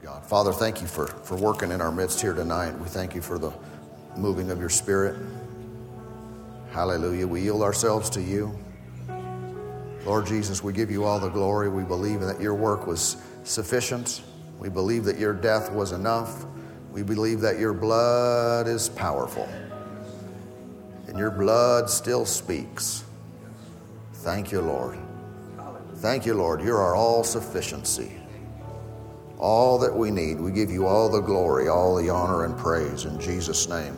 Praise God. Father, thank you for, for working in our midst here tonight. We thank you for the moving of your spirit. Hallelujah. We yield ourselves to you. Lord Jesus, we give you all the glory. We believe that your work was sufficient. We believe that your death was enough. We believe that your blood is powerful. And your blood still speaks. Thank you, Lord. Thank you, Lord. You're our all sufficiency. All that we need. We give you all the glory, all the honor and praise in Jesus' name.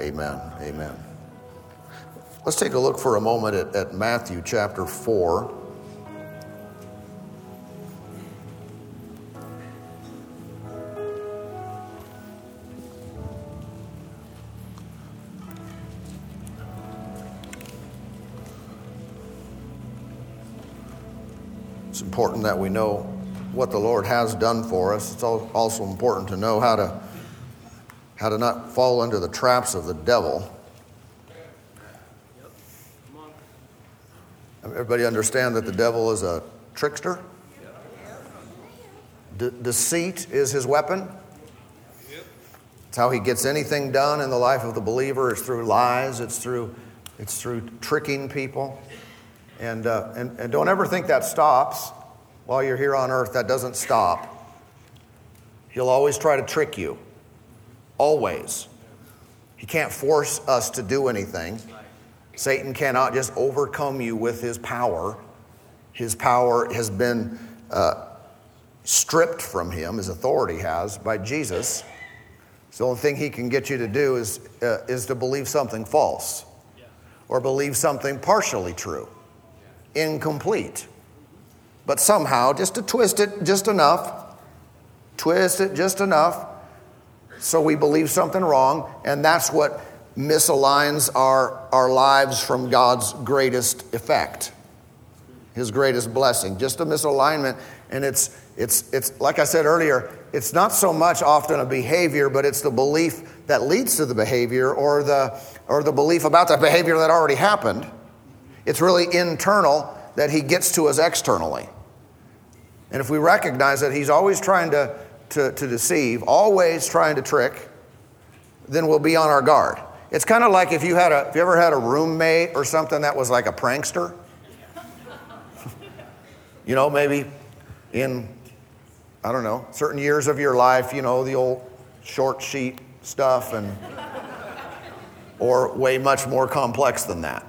Amen. Amen. Let's take a look for a moment at, at Matthew chapter 4. It's important that we know what the Lord has done for us. It's also important to know how to, how to not fall under the traps of the devil. Everybody understand that the devil is a trickster? De- deceit is his weapon. It's how he gets anything done in the life of the believer. It's through lies. It's through, it's through tricking people. And, uh, and, and don't ever think that stops while you're here on earth. That doesn't stop. He'll always try to trick you. Always. He can't force us to do anything. Satan cannot just overcome you with his power. His power has been uh, stripped from him, his authority has, by Jesus. So the only thing he can get you to do is, uh, is to believe something false or believe something partially true, incomplete. But somehow, just to twist it just enough, twist it just enough so we believe something wrong, and that's what misaligns our, our lives from God's greatest effect, His greatest blessing. Just a misalignment. And it's, it's, it's, like I said earlier, it's not so much often a behavior, but it's the belief that leads to the behavior or the, or the belief about the behavior that already happened. It's really internal that He gets to us externally. And if we recognize that He's always trying to, to, to deceive, always trying to trick, then we'll be on our guard. It's kind of like if you had a, if you ever had a roommate or something that was like a prankster. you know, maybe in, I don't know, certain years of your life, you know, the old short sheet stuff and, or way much more complex than that.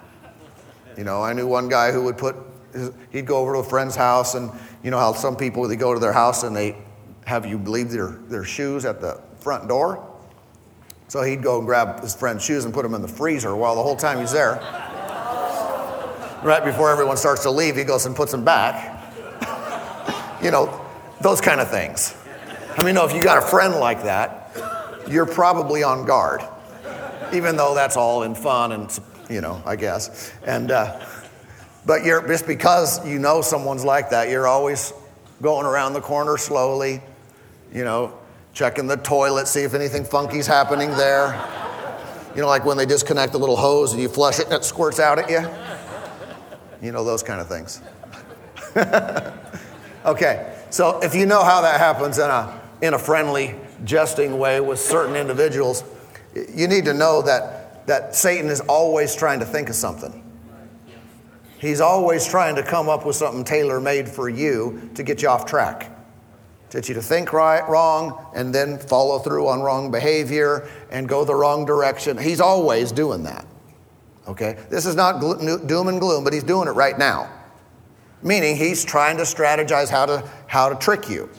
You know, I knew one guy who would put, his, he'd go over to a friend's house and, you know how some people, they go to their house and they have you leave their, their shoes at the front door? So he'd go and grab his friend's shoes and put them in the freezer while the whole time he's there. right before everyone starts to leave, he goes and puts them back. you know, those kind of things. I mean, no, if you got a friend like that, you're probably on guard, even though that's all in fun and, you know, I guess. And, uh, but you're, just because you know someone's like that, you're always going around the corner slowly, you know, checking the toilet, see if anything funky's happening there. You know, like when they disconnect the little hose and you flush it and it squirts out at you. You know, those kind of things. okay, so if you know how that happens in a, in a friendly, jesting way with certain individuals, you need to know that, that Satan is always trying to think of something. He's always trying to come up with something tailor made for you to get you off track to get you to think right, wrong, and then follow through on wrong behavior and go the wrong direction. He's always doing that. Okay? This is not doom and gloom, but he's doing it right now. Meaning he's trying to strategize how to, how to trick you.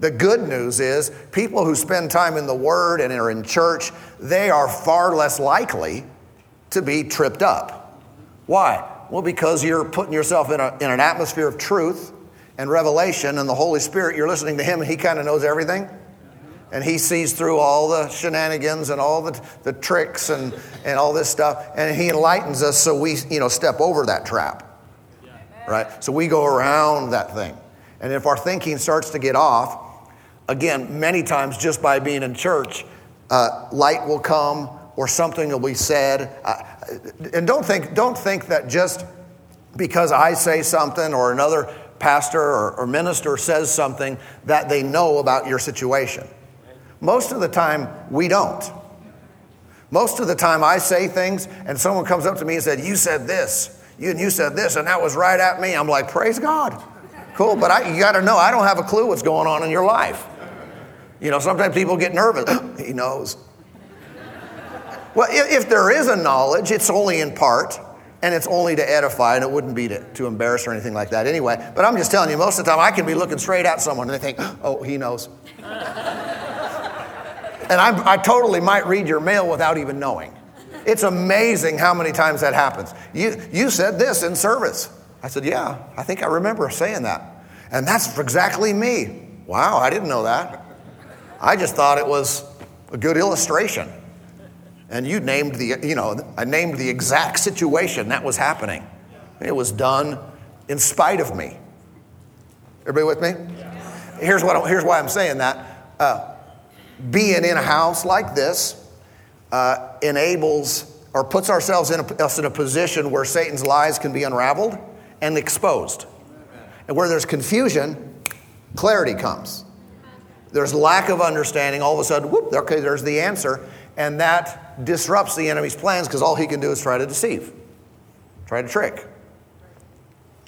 The good news is people who spend time in the Word and are in church, they are far less likely to be tripped up. Why? Well, because you're putting yourself in, a, in an atmosphere of truth and revelation and the Holy Spirit, you're listening to Him and He kind of knows everything. And He sees through all the shenanigans and all the, the tricks and, and all this stuff. And He enlightens us so we, you know, step over that trap. Right? So we go around that thing. And if our thinking starts to get off, again, many times just by being in church, uh, light will come or something will be said. Uh, and don't think, don't think that just because I say something or another pastor or, or minister says something that they know about your situation. Most of the time, we don't. Most of the time, I say things and someone comes up to me and said, You said this, you, and you said this, and that was right at me. I'm like, Praise God. Cool, but I, you got to know, I don't have a clue what's going on in your life. You know, sometimes people get nervous. he knows. Well, if, if there is a knowledge, it's only in part and it's only to edify, and it wouldn't be to, to embarrass or anything like that anyway. But I'm just telling you, most of the time I can be looking straight at someone and they think, oh, he knows. and I, I totally might read your mail without even knowing. It's amazing how many times that happens. You, you said this in service. I said, yeah, I think I remember saying that. And that's exactly me. Wow, I didn't know that. I just thought it was a good illustration. And you named the, you know, I named the exact situation that was happening. It was done in spite of me. Everybody with me? Here's, what, here's why I'm saying that. Uh, being in a house like this uh, enables or puts ourselves in a, us in a position where Satan's lies can be unraveled and exposed. And where there's confusion, clarity comes. There's lack of understanding, all of a sudden, whoop, okay, there's the answer. And that disrupts the enemy's plans because all he can do is try to deceive, try to trick.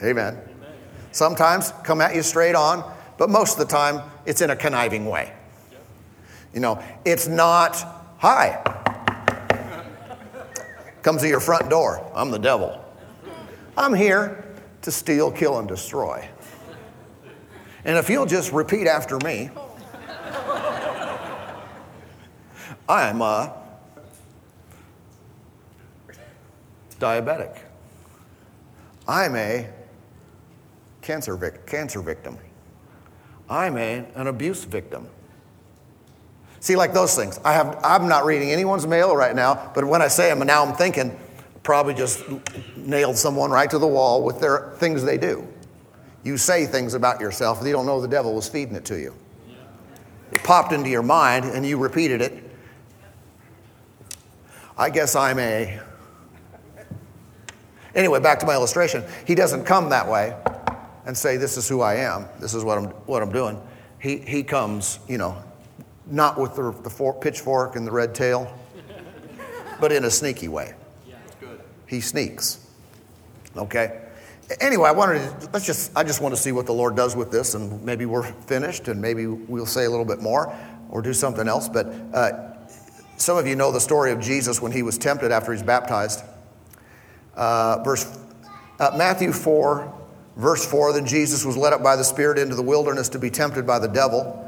Amen. Amen. Sometimes come at you straight on, but most of the time it's in a conniving way. You know, it's not, hi, comes to your front door. I'm the devil. I'm here to steal, kill, and destroy. And if you'll just repeat after me, I'm a diabetic. I'm a cancer, vic- cancer victim. I'm a, an abuse victim. See, like those things. I have, I'm not reading anyone's mail right now, but when I say them, now I'm thinking, probably just nailed someone right to the wall with their things they do. You say things about yourself, and you don't know the devil was feeding it to you. It popped into your mind, and you repeated it, I guess I'm a. Anyway, back to my illustration. He doesn't come that way and say, This is who I am, this is what I'm, what I'm doing. He, he comes, you know, not with the, the for, pitchfork and the red tail, but in a sneaky way. Yeah, He sneaks. Okay? Anyway, I wanted to, let's just, I just want to see what the Lord does with this, and maybe we're finished, and maybe we'll say a little bit more or do something else. But uh, some of you know the story of Jesus when he was tempted after he's baptized. Uh, verse, uh, Matthew 4, verse 4 Then Jesus was led up by the Spirit into the wilderness to be tempted by the devil.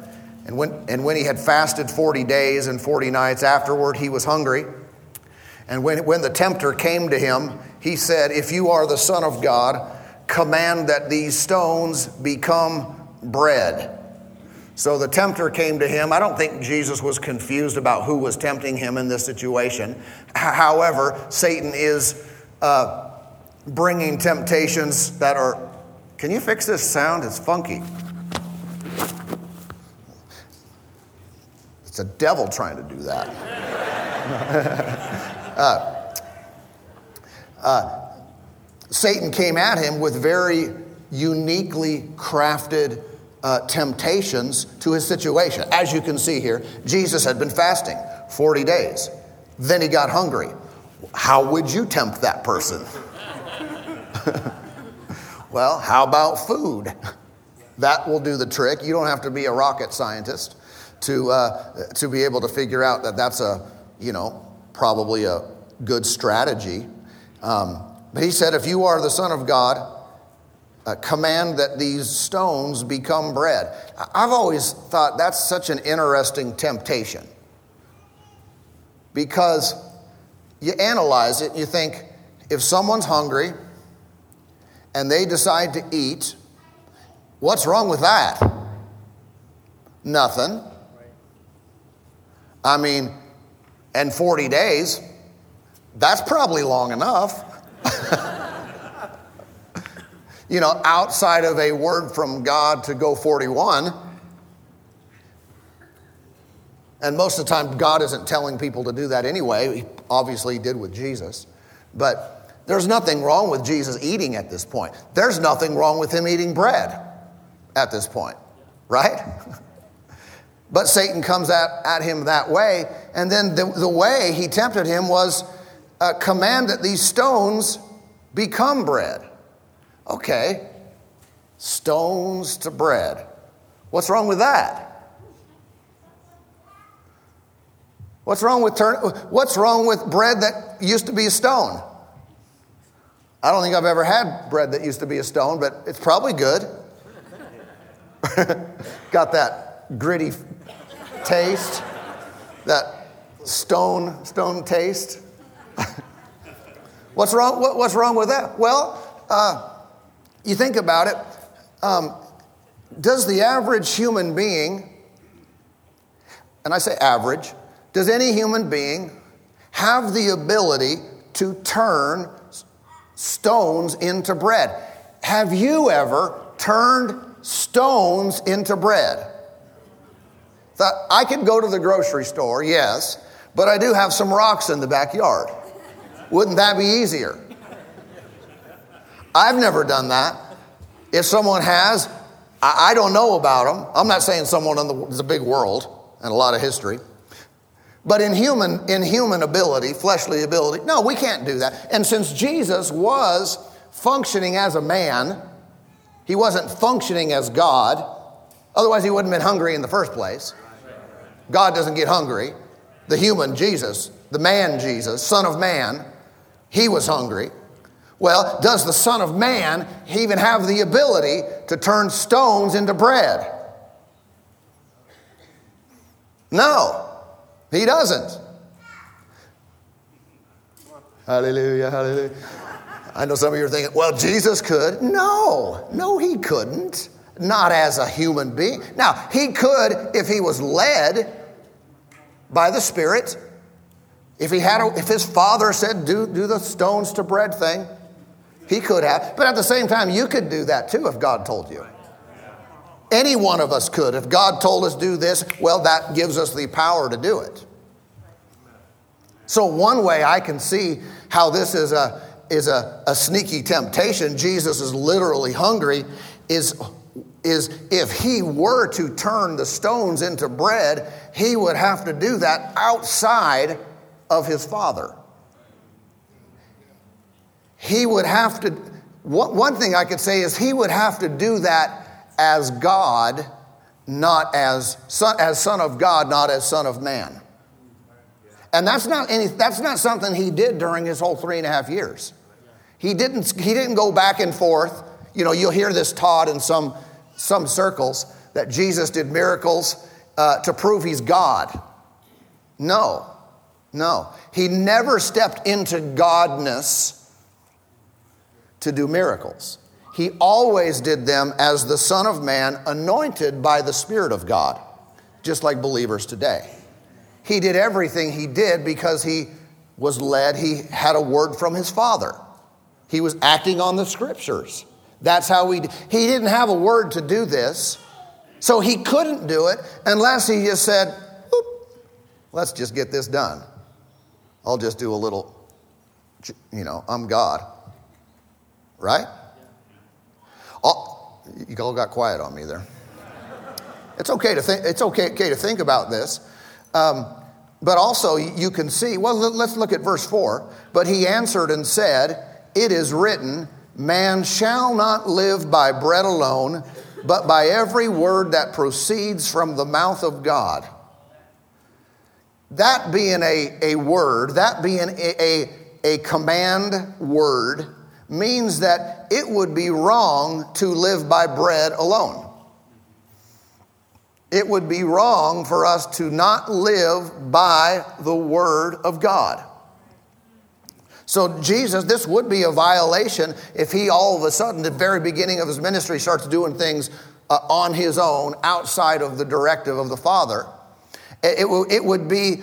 And when, and when he had fasted 40 days and 40 nights afterward, he was hungry. And when, when the tempter came to him, he said, If you are the Son of God, command that these stones become bread. So the tempter came to him. I don't think Jesus was confused about who was tempting him in this situation. However, Satan is uh, bringing temptations that are. Can you fix this sound? It's funky. It's a devil trying to do that. uh, uh, Satan came at him with very uniquely crafted uh, temptations to his situation. As you can see here, Jesus had been fasting 40 days. Then he got hungry. How would you tempt that person? well, how about food? That will do the trick. You don't have to be a rocket scientist to, uh, to be able to figure out that that's a, you know, probably a good strategy. Um, but he said, if you are the Son of God, uh, command that these stones become bread. I've always thought that's such an interesting temptation because you analyze it, and you think if someone's hungry and they decide to eat, what's wrong with that? Nothing. I mean, and 40 days, that's probably long enough. you know, outside of a word from God to go 41. And most of the time, God isn't telling people to do that anyway. He obviously did with Jesus. But There's nothing wrong with Jesus eating at this point. There's nothing wrong with him eating bread at this point, right? but Satan comes at, at him that way. And then the, the way he tempted him was uh, command that these stones become bread. Okay, stones to bread. What's wrong with that? What's wrong with turn, what's wrong with bread that used to be a stone? I don't think I've ever had bread that used to be a stone, but it's probably good. Got that gritty taste, that stone stone taste. what's wrong? What, what's wrong with that? Well, uh, you think about it. Um, does the average human being, and I say average, does any human being have the ability to turn stones into bread? Have you ever turned stones into bread? Thought I could go to the grocery store, yes, but I do have some rocks in the backyard. Wouldn't that be easier? I've never done that. If someone has, I, I don't know about them. I'm not saying someone in the, big world and a lot of history. But in human, in human ability, fleshly ability, no, we can't do that. And since Jesus was functioning as a man, he wasn't functioning as God. Otherwise, he wouldn't have been hungry in the first place. God doesn't get hungry. The human Jesus, the man Jesus, Son of Man, he was hungry. Well, does the Son of Man even have the ability to turn stones into bread? No, he doesn't. Hallelujah, hallelujah. I know some of you are thinking, well, Jesus could. No, no, he couldn't. Not as a human being. Now, he could if he was led by the Spirit. If he had, a, if his father said, do, do the stones to bread thing, he could have. But at the same time, you could do that too if God told you. Any one of us could. If God told us do this, well, that gives us the power to do it. So, one way I can see how this is a, is a, a sneaky temptation, Jesus is literally hungry, is, is if he were to turn the stones into bread, he would have to do that outside of his Father he would have to, one thing I could say is he would have to do that as God, not as son, as son of God, not as son of man. And that's not any, that's not something he did during his whole three and a half years. He didn't, he didn't go back and forth. You know, you'll hear this taught in some, some circles that Jesus did miracles uh, to prove he's God. No, no. He never stepped into godness to do miracles. He always did them as the Son of Man, anointed by the Spirit of God, just like believers today. He did everything he did because he was led, he had a word from his Father. He was acting on the scriptures. That's how we, he didn't have a word to do this, so he couldn't do it unless he just said, let's just get this done. I'll just do a little, you know, I'm God. Right? All, you all got quiet on me there. It's okay to think, it's okay, okay to think about this. Um, but also, you can see, well, let's look at verse 4. But he answered and said, It is written, Man shall not live by bread alone, but by every word that proceeds from the mouth of God. That being a, a word, that being a, a, a command word, means that it would be wrong to live by bread alone. It would be wrong for us to not live by the Word of God. So, Jesus, this would be a violation if he all of a sudden, the very beginning of his ministry, starts doing things uh, on his own outside of the directive of the Father. It, it, it would be,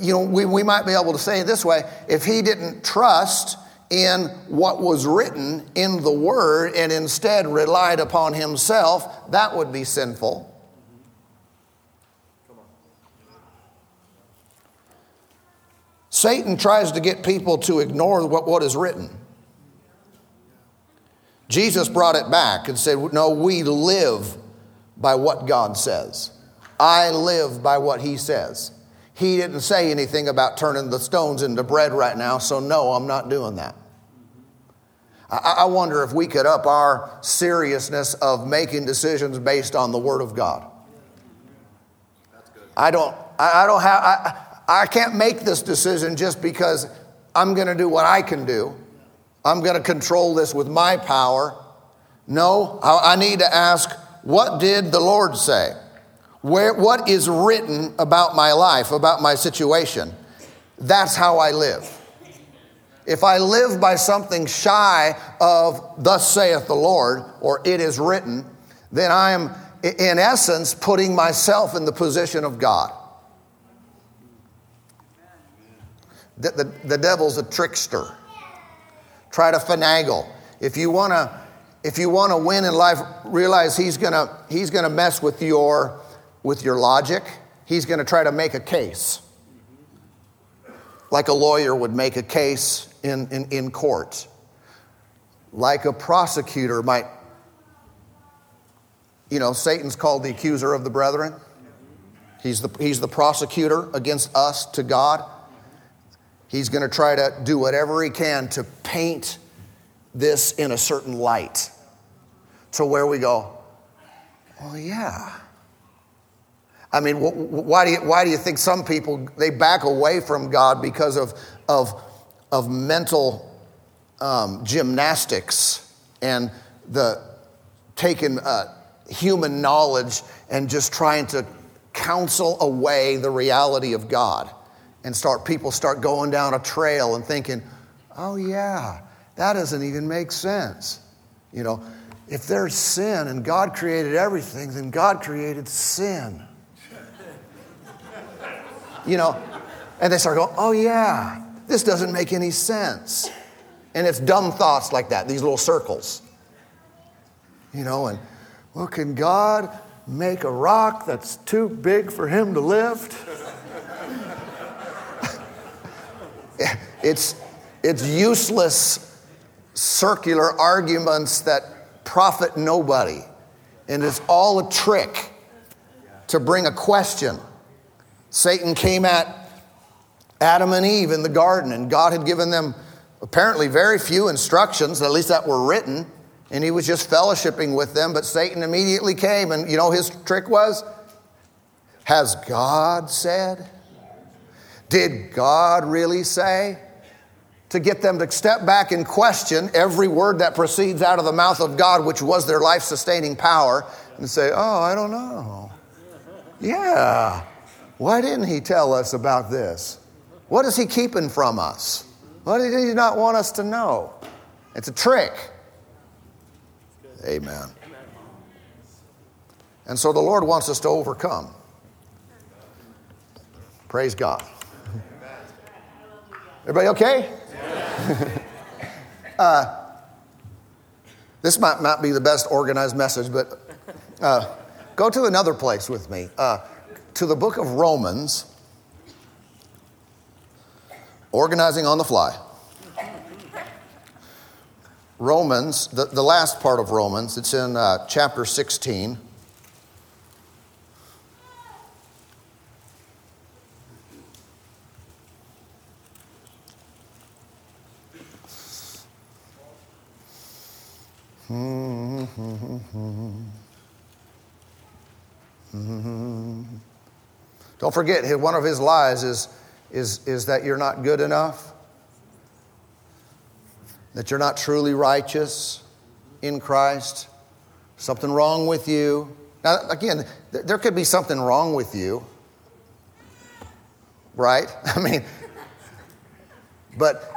you know, we, we might be able to say it this way if he didn't trust in what was written in the Word and instead relied upon himself, that would be sinful. Satan tries to get people to ignore what, what is written. Jesus brought it back and said, No, we live by what God says. I live by what He says. He didn't say anything about turning the stones into bread right now, so no, I'm not doing that. I wonder if we could up our seriousness of making decisions based on the Word of God. I don't, I don't have, I, I can't make this decision just because I'm going to do what I can do. I'm going to control this with my power. No, I need to ask, what did the Lord say? Where, what is written about my life, about my situation? That's how I live. If I live by something shy of, thus saith the Lord, or it is written, then I am, in essence, putting myself in the position of God. The, the, the devil's a trickster. Try to finagle. If you want to, if you want to win in life, realize he's gonna he's gonna mess with your with your logic. He's gonna try to make a case, like a lawyer would make a case in, in, in court, like a prosecutor might. You know, Satan's called the accuser of the brethren. He's the, he's the prosecutor against us to God. He's going to try to do whatever he can to paint this in a certain light to where we go, oh, yeah. I mean, why do you, why do you think some people, they back away from God because of, of of mental um, gymnastics and the taking uh, human knowledge and just trying to counsel away the reality of God and start people start going down a trail and thinking, oh yeah, that doesn't even make sense. You know, if there's sin and God created everything, then God created sin. You know, and they start going, oh yeah, this doesn't make any sense. And it's dumb thoughts like that, these little circles. You know, and well, can God make a rock that's too big for him to lift? it's, it's useless circular arguments that profit nobody. And it's all a trick to bring a question. Satan came at Adam and Eve in the garden, and God had given them apparently very few instructions, at least that were written, and he was just fellowshipping with them. But Satan immediately came, and you know his trick was? Has God said? Did God really say? To get them to step back and question every word that proceeds out of the mouth of God, which was their life sustaining power, and say, Oh, I don't know. Yeah. Why didn't he tell us about this? What is he keeping from us? What did he not want us to know? It's a trick. Amen. And so the Lord wants us to overcome. Praise God. Everybody okay? uh, this might not be the best organized message, but uh, go to another place with me. Uh, to the book of Romans. Organizing on the fly. Romans, the, the last part of Romans, it's in uh, chapter 16. Don't forget, one of his lies is is, is that you're not good enough, that you're not truly righteous in Christ, something wrong with you. Now, again, there could be something wrong with you, right? I mean, but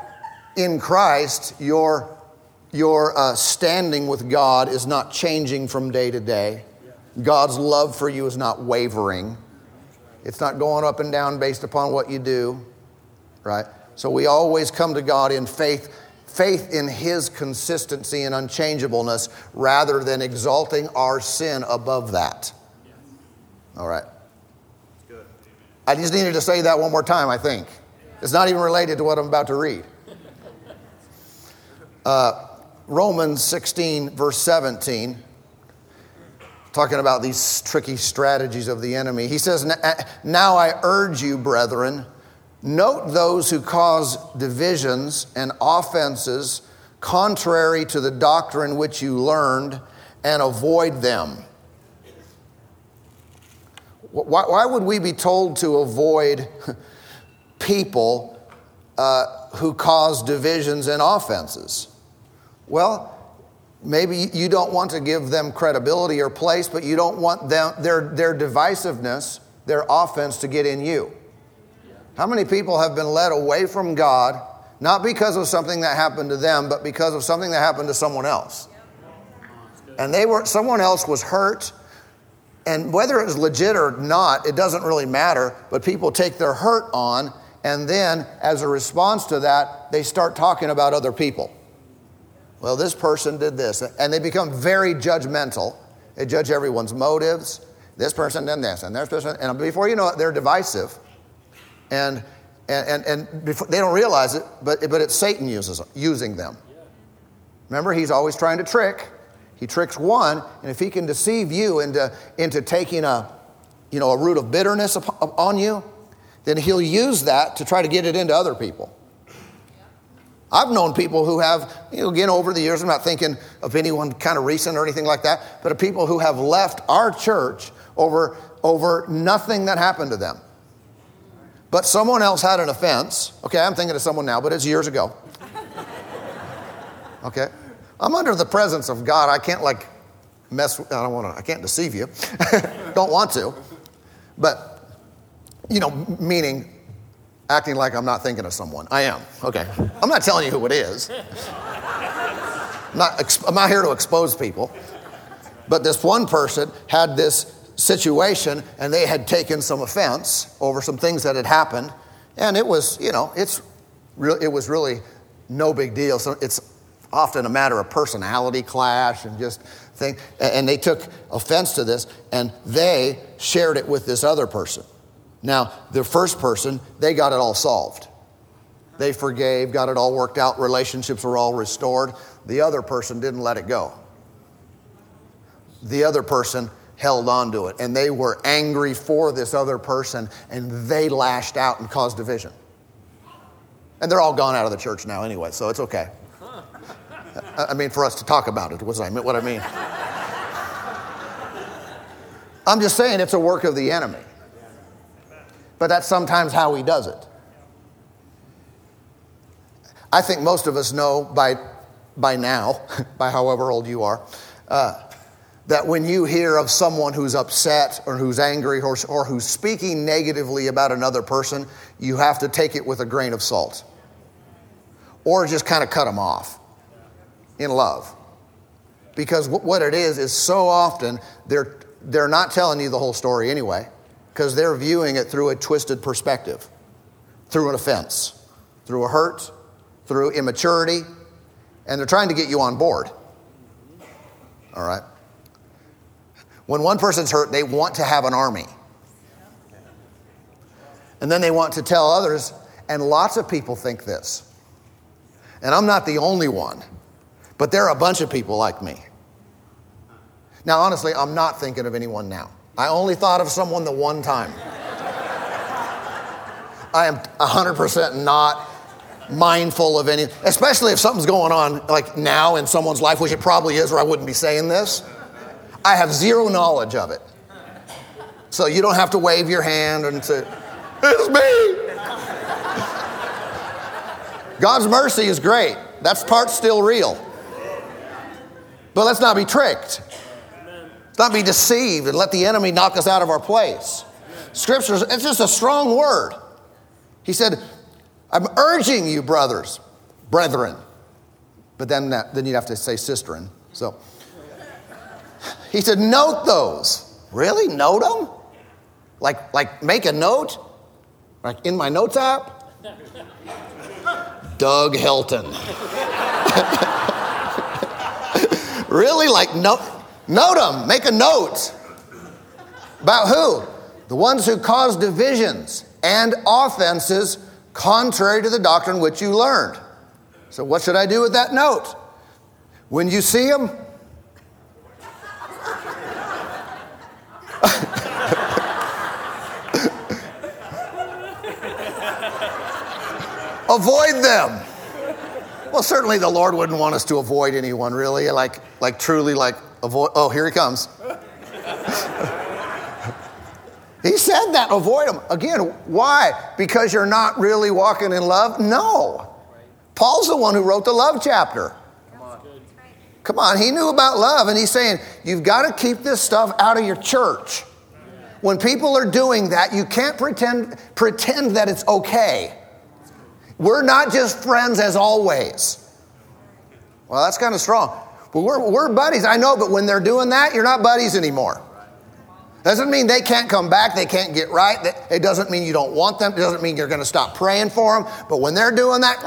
in Christ, your, your uh, standing with God is not changing from day to day. God's love for you is not wavering. It's not going up and down based upon what you do, right? So we always come to God in faith, faith in His consistency and unchangeableness rather than exalting our sin above that. All right. I just needed to say that one more time, I think. It's not even related to what I'm about to read. Uh, Romans 16, verse 17, talking about these tricky strategies of the enemy. He says, Now I urge you, brethren, note those who cause divisions and offenses contrary to the doctrine which you learned and avoid them. Why, why would we be told to avoid people uh, who cause divisions and offenses? Well, maybe you don't want to give them credibility or place, but you don't want them, their, their divisiveness, their offense to get in you. How many people have been led away from God, not because of something that happened to them, but because of something that happened to someone else? And they were, someone else was hurt, and whether it was legit or not, it doesn't really matter, but people take their hurt on, and then as a response to that, they start talking about other people. Well, this person did this. And they become very judgmental. They judge everyone's motives. This person did this, and this person, and before you know it, they're divisive. And, and, and, and before, they don't realize it, but, but it's Satan uses, using them. Remember, he's always trying to trick. He tricks one, and if he can deceive you into, into taking a, you know, a root of bitterness on you, then he'll use that to try to get it into other people. I've known people who have, you know, again, over the years, I'm not thinking of anyone kind of recent or anything like that, but of people who have left our church over, over nothing that happened to them. But someone else had an offense. Okay, I'm thinking of someone now, but it's years ago. Okay? I'm under the presence of God. I can't like mess, I don't want to, I can't deceive you. don't want to. But, you know, meaning acting like I'm not thinking of someone. I am. Okay. I'm not telling you who it is. I'm not, I'm not here to expose people. But this one person had this situation and they had taken some offense over some things that had happened. And it was, you know, it's re- it was really no big deal. So it's often a matter of personality clash and just thing. And they took offense to this and they shared it with this other person. Now, the first person, they got it all solved. They forgave, got it all worked out, relationships were all restored. The other person didn't let it go. The other person held on to it, and they were angry for this other person, and they lashed out and caused division. And they're all gone out of the church now anyway, so it's okay. I mean, for us to talk about it was what I mean. I'm just saying it's a work of the enemy but that's sometimes how he does it. I think most of us know by, by now, by however old you are, uh, that when you hear of someone who's upset or who's angry or, or who's speaking negatively about another person, you have to take it with a grain of salt. Or just kind of cut them off in love. Because what it is, is so often they're, they're not telling you the whole story anyway because they're viewing it through a twisted perspective, through an offense, through a hurt, through immaturity, and they're trying to get you on board. All right? When one person's hurt, they want to have an army. And then they want to tell others, and lots of people think this. And I'm not the only one, but there are a bunch of people like me. Now, honestly, I'm not thinking of anyone now. I only thought of someone the one time. I am 100% not mindful of any, especially if something's going on like now in someone's life, which it probably is, or I wouldn't be saying this. I have zero knowledge of it. So you don't have to wave your hand and say, It's me. God's mercy is great. That's part still real. But let's not be tricked. Not be deceived and let the enemy knock us out of our place. Scripture, it's just a strong word. He said, I'm urging you, brothers, brethren. But then, that, then you'd have to say sisterin. So he said, note those. Really? Note them? Like, like make a note? Like in my notes app? Doug Helton. really? Like, note? Note them, make a note. About who? The ones who cause divisions and offenses contrary to the doctrine which you learned. So, what should I do with that note? When you see them, avoid them. Well, certainly the Lord wouldn't want us to avoid anyone, really. Like, like truly, like avoid. Oh, here he comes. he said that avoid them again. Why? Because you're not really walking in love? No. Paul's the one who wrote the love chapter. Come on, he knew about love, and he's saying, You've got to keep this stuff out of your church. When people are doing that, you can't pretend, pretend that it's okay. We're not just friends as always. Well, that's kind of strong. But we're, we're buddies, I know, but when they're doing that, you're not buddies anymore. Doesn't mean they can't come back, they can't get right. It doesn't mean you don't want them. It doesn't mean you're going to stop praying for them. But when they're doing that,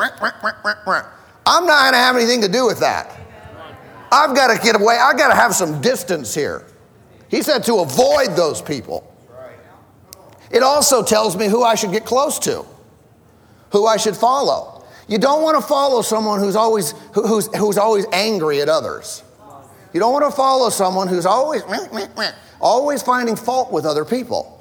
I'm not going to have anything to do with that. I've got to get away. I've got to have some distance here. He said to avoid those people. It also tells me who I should get close to, who I should follow. You don't want to follow someone who's always, who's, who's always angry at others. You don't want to follow someone who's always, always finding fault with other people.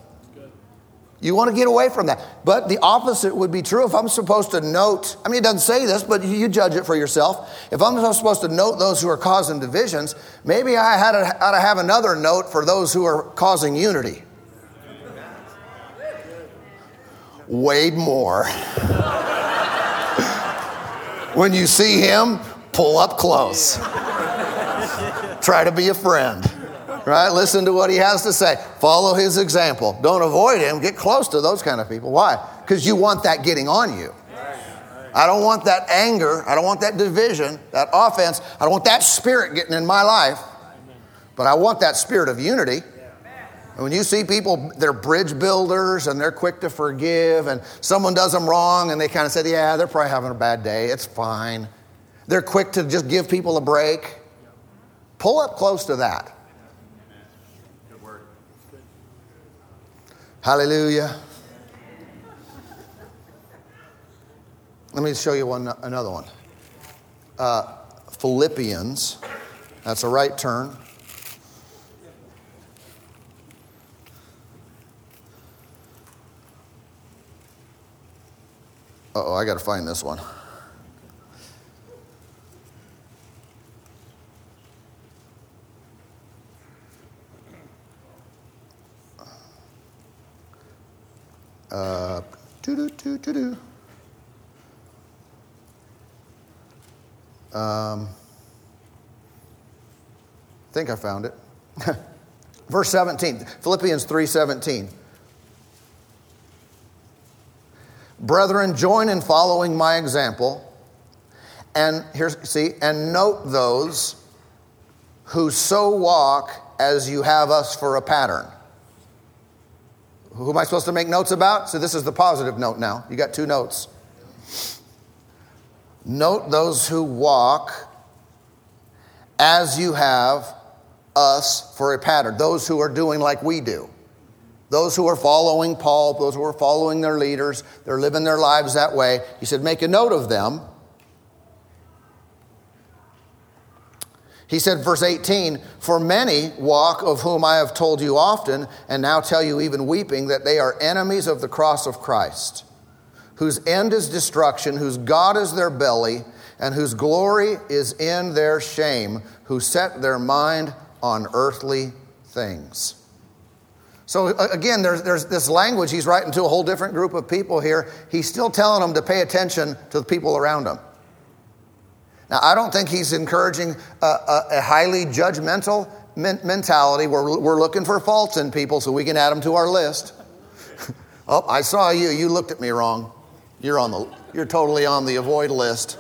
You want to get away from that. But the opposite would be true if I'm supposed to note, I mean, it doesn't say this, but you judge it for yourself. If I'm supposed to note those who are causing divisions, maybe I ought to have another note for those who are causing unity. Wade Moore. when you see him, pull up close. Try to be a friend right? Listen to what he has to say. Follow his example. Don't avoid him. Get close to those kind of people. Why? Because you want that getting on you. I don't want that anger. I don't want that division, that offense. I don't want that spirit getting in my life. But I want that spirit of unity. And when you see people, they're bridge builders and they're quick to forgive, and someone does them wrong and they kind of say, Yeah, they're probably having a bad day. It's fine. They're quick to just give people a break. Pull up close to that. Hallelujah. Let me show you one, another one. Uh, Philippians, that's a right turn. Oh, I got to find this one. Uh, doo-doo-doo-doo-doo. Um, I think I found it. Verse 17, Philippians 3:17. Brethren, join in following my example. And here's see, and note those who so walk as you have us for a pattern. Who am I supposed to make notes about? So this is the positive note now. You got two notes. Note those who walk as you have us for a pattern. Those who are doing like we do. Those who are following Paul, those who are following their leaders, they're living their lives that way. He said, make a note of them He said, verse 18, For many walk, of whom I have told you often, and now tell you even weeping, that they are enemies of the cross of Christ, whose end is destruction, whose God is their belly, and whose glory is in their shame, who set their mind on earthly things. So again, there's, there's this language he's writing to a whole different group of people here. He's still telling them to pay attention to the people around them. Now, I don't think he's encouraging a, a, a highly judgmental men- mentality where we're looking for faults in people so we can add them to our list. oh, I saw you. You looked at me wrong. You're on the. You're totally on the avoid list.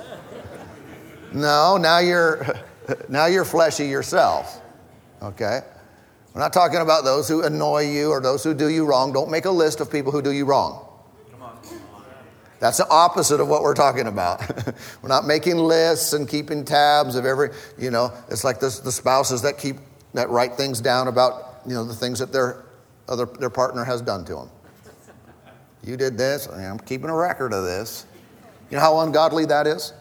No, now you're now you're fleshy yourself. Okay. We're not talking about those who annoy you or those who do you wrong. Don't make a list of people who do you wrong. That's the opposite of what we're talking about. we're not making lists and keeping tabs of every, you know, it's like this, the spouses that keep, that write things down about, you know, the things that their, other, their partner has done to them. You did this, I'm keeping a record of this. You know how ungodly that is?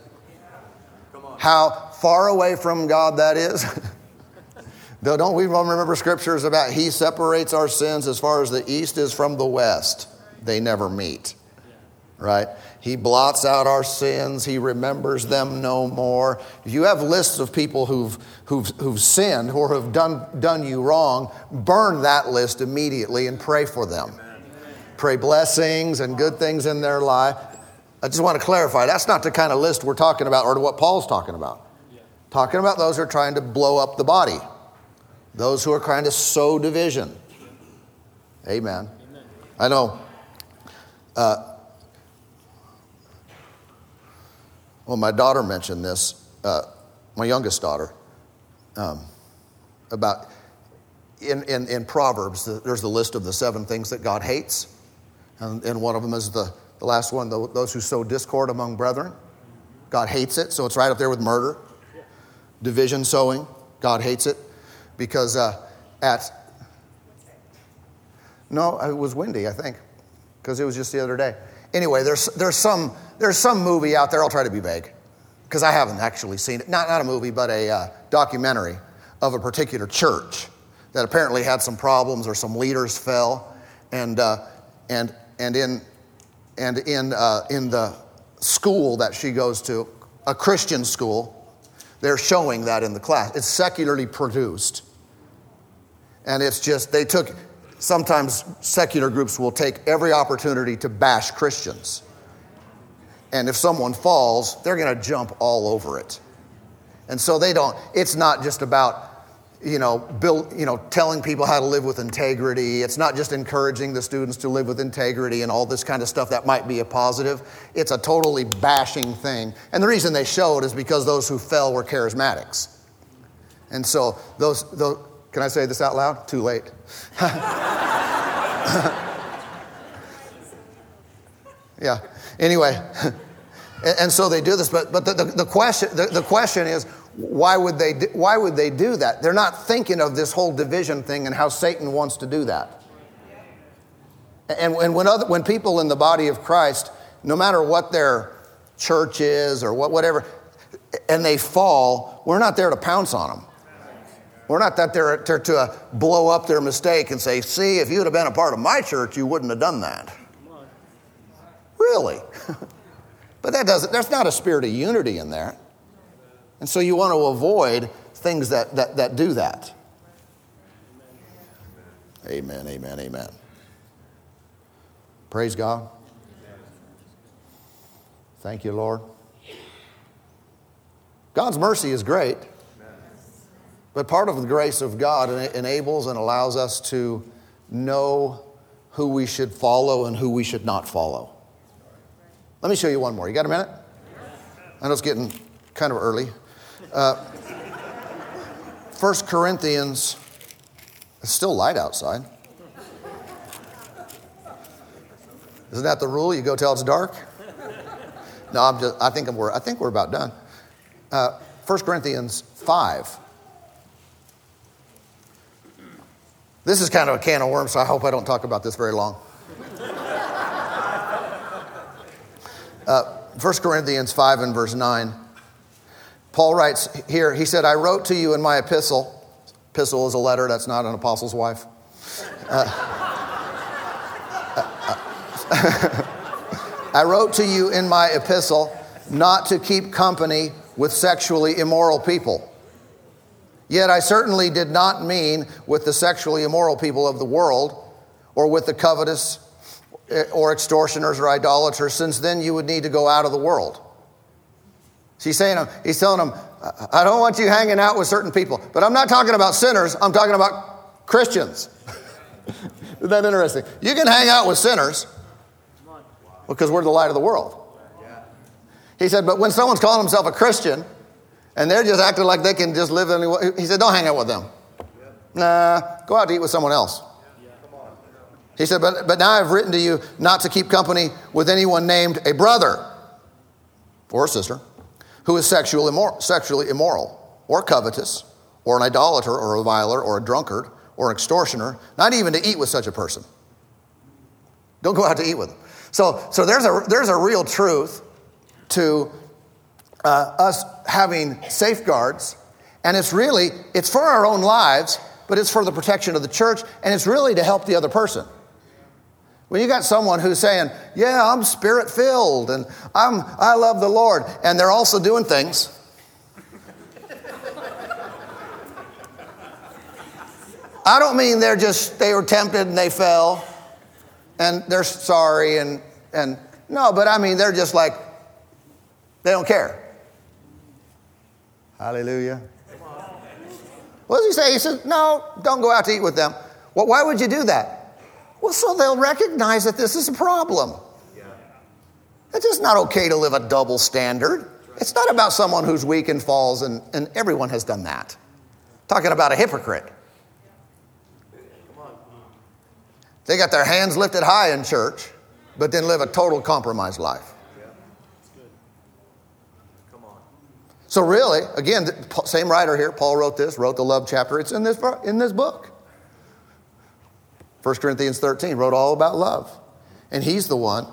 how far away from God that is? Don't we remember scriptures about He separates our sins as far as the east is from the west? They never meet, right? He blots out our sins. He remembers them no more. If you have lists of people who've, who've, who've sinned or have done, done you wrong, burn that list immediately and pray for them. Pray blessings and good things in their life. I just want to clarify that's not the kind of list we're talking about or what Paul's talking about. Talking about those who are trying to blow up the body, those who are trying to sow division. Amen. I know. Uh, well, my daughter mentioned this, uh, my youngest daughter, um, about in, in, in Proverbs, there's the list of the seven things that God hates. And, and one of them is the the last one, those who sow discord among brethren. God hates it, so it's right up there with murder. Division sowing, God hates it because uh, at no, it was windy, I think, because it was just the other day. Anyway, there's there's some there's some movie out there. I'll try to be vague because I haven't actually seen it. Not not a movie, but a uh, documentary of a particular church that apparently had some problems or some leaders fell, and uh, and and in and in, uh, in the school that she goes to, a Christian school, they're showing that in the class. It's secularly produced. And it's just, they took, sometimes secular groups will take every opportunity to bash Christians. And if someone falls, they're going to jump all over it. And so they don't, it's not just about you know, build, you know, telling people how to live with integrity. It's not just encouraging the students to live with integrity and all this kind of stuff that might be a positive. It's a totally bashing thing. And the reason they show it is because those who fell were charismatics. And so those, those can I say this out loud? Too late. yeah. Anyway, and, and, so they do this. But, but the, the, the question, the, the question is, why would, they, why would they do that? They're not thinking of this whole division thing and how Satan wants to do that. And, when, other, when people in the body of Christ, no matter what their church is or what, whatever, and they fall, we're not there to pounce on them. We're not that there to, to blow up their mistake and say, see, if you'd have been a part of my church, you wouldn't have done that. Really? but that doesn't, there's not a spirit of unity in there. And so you want to avoid things that, that, that do that. Amen, amen, amen. Praise God. Thank you, Lord. God's mercy is great, but part of the grace of God enables and allows us to know who we should follow and who we should not follow. Let me show you one more. You got a minute? I know it's getting kind of early. Uh, 1 Corinthians, it's still light outside. Isn't that the rule? You go till it's dark? No, I'm just, I think, we're, I think we're about done. Uh, 1 Corinthians 5. This is kind of a can of worms, so I hope I don't talk about this very long. Uh, 1 Corinthians 5 and verse 9. Paul writes here, he said, I wrote to you in my epistle. Epistle is a letter, that's not an apostle's wife. Uh, I wrote to you in my epistle not to keep company with sexually immoral people. Yet I certainly did not mean with the sexually immoral people of the world, or with the covetous, eh, or extortioners, or idolaters, since then you would need to go out of the world. He's saying, um, he's telling them, I don't want you hanging out with certain people. But I'm not talking about sinners, I'm talking about Christians. Isn't that interesting? You can hang out with sinners because we're the light of the world. He said, but when someone's calling himself a Christian and they're just acting like they can just live any way, he said, don't hang out with them. Nah, go out to eat with someone else. He said, but, but now I've written to you not to keep company with anyone named a brother or a sister who is sexually immoral, sexually immoral or covetous or an idolater or a reviler or a drunkard or an extortioner, not even to eat with such a person. Don't go out to eat with them. So, so there's, a, there's a real truth to uh, us having safeguards, and it's really it's for our own lives, but it's for the protection of the church, and it's really to help the other person. When you got someone who's saying, "Yeah, I'm spirit filled and I'm I love the Lord," and they're also doing things. I don't mean they're just they were tempted and they fell and they're sorry and and no, but I mean they're just like they don't care. Hallelujah. What does he say? He says, No, don't go out to eat with them. Well, why would you do that? Well, so they'll recognize that this is a problem. It's just not okay to live a double standard. It's not about someone who's weak and falls, and, and everyone has done that. Talking about a hypocrite. They got their hands lifted high in church, but then live a total compromised life. So, really, again, same writer here, Paul wrote this, wrote the love chapter. It's in this, in this book. 1 Corinthians 13 wrote all about love. And he's the one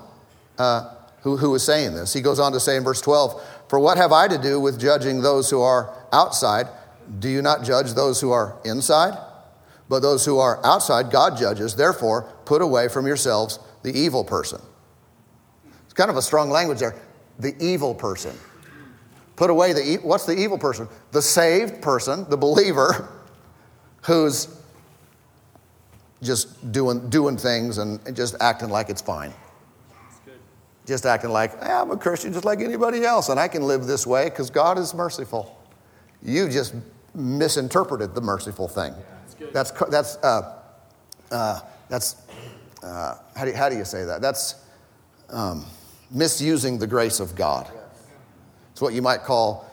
uh, who, who was saying this. He goes on to say in verse 12, For what have I to do with judging those who are outside? Do you not judge those who are inside? But those who are outside, God judges. Therefore, put away from yourselves the evil person. It's kind of a strong language there. The evil person. Put away the, what's the evil person? The saved person, the believer, who's just doing, doing things and just acting like it's fine. Just acting like, hey, I'm a Christian just like anybody else, and I can live this way because God is merciful. You just misinterpreted the merciful thing. That's, that's, uh, uh, that's uh, how, do you, how do you say that? That's um, misusing the grace of God. It's what you might call,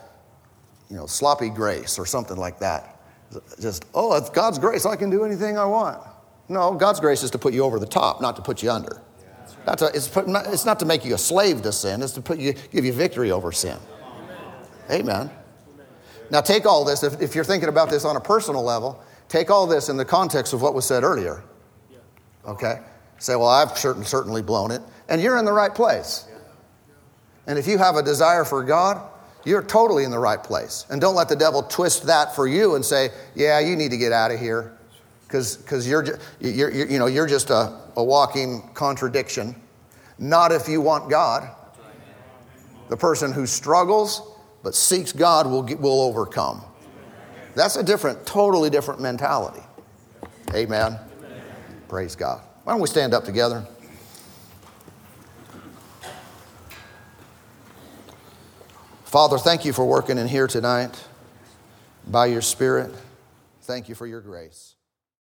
you know, sloppy grace or something like that. Just, oh, it's God's grace. I can do anything I want. No, God's grace is to put you over the top, not to put you under. Not to, it's, put, not, it's not to make you a slave to sin, it's to put you, give you victory over sin. Amen. Now, take all this, if, if you're thinking about this on a personal level, take all this in the context of what was said earlier. Okay? Say, well, I've certain, certainly blown it. And you're in the right place. And if you have a desire for God, you're totally in the right place. And don't let the devil twist that for you and say, yeah, you need to get out of here because you're, you're, you're, you know, you're just a, a walking contradiction. Not if you want God. The person who struggles but seeks God will, get, will overcome. That's a different, totally different mentality. Amen. Amen. Praise God. Why don't we stand up together? Father, thank you for working in here tonight by your Spirit. Thank you for your grace.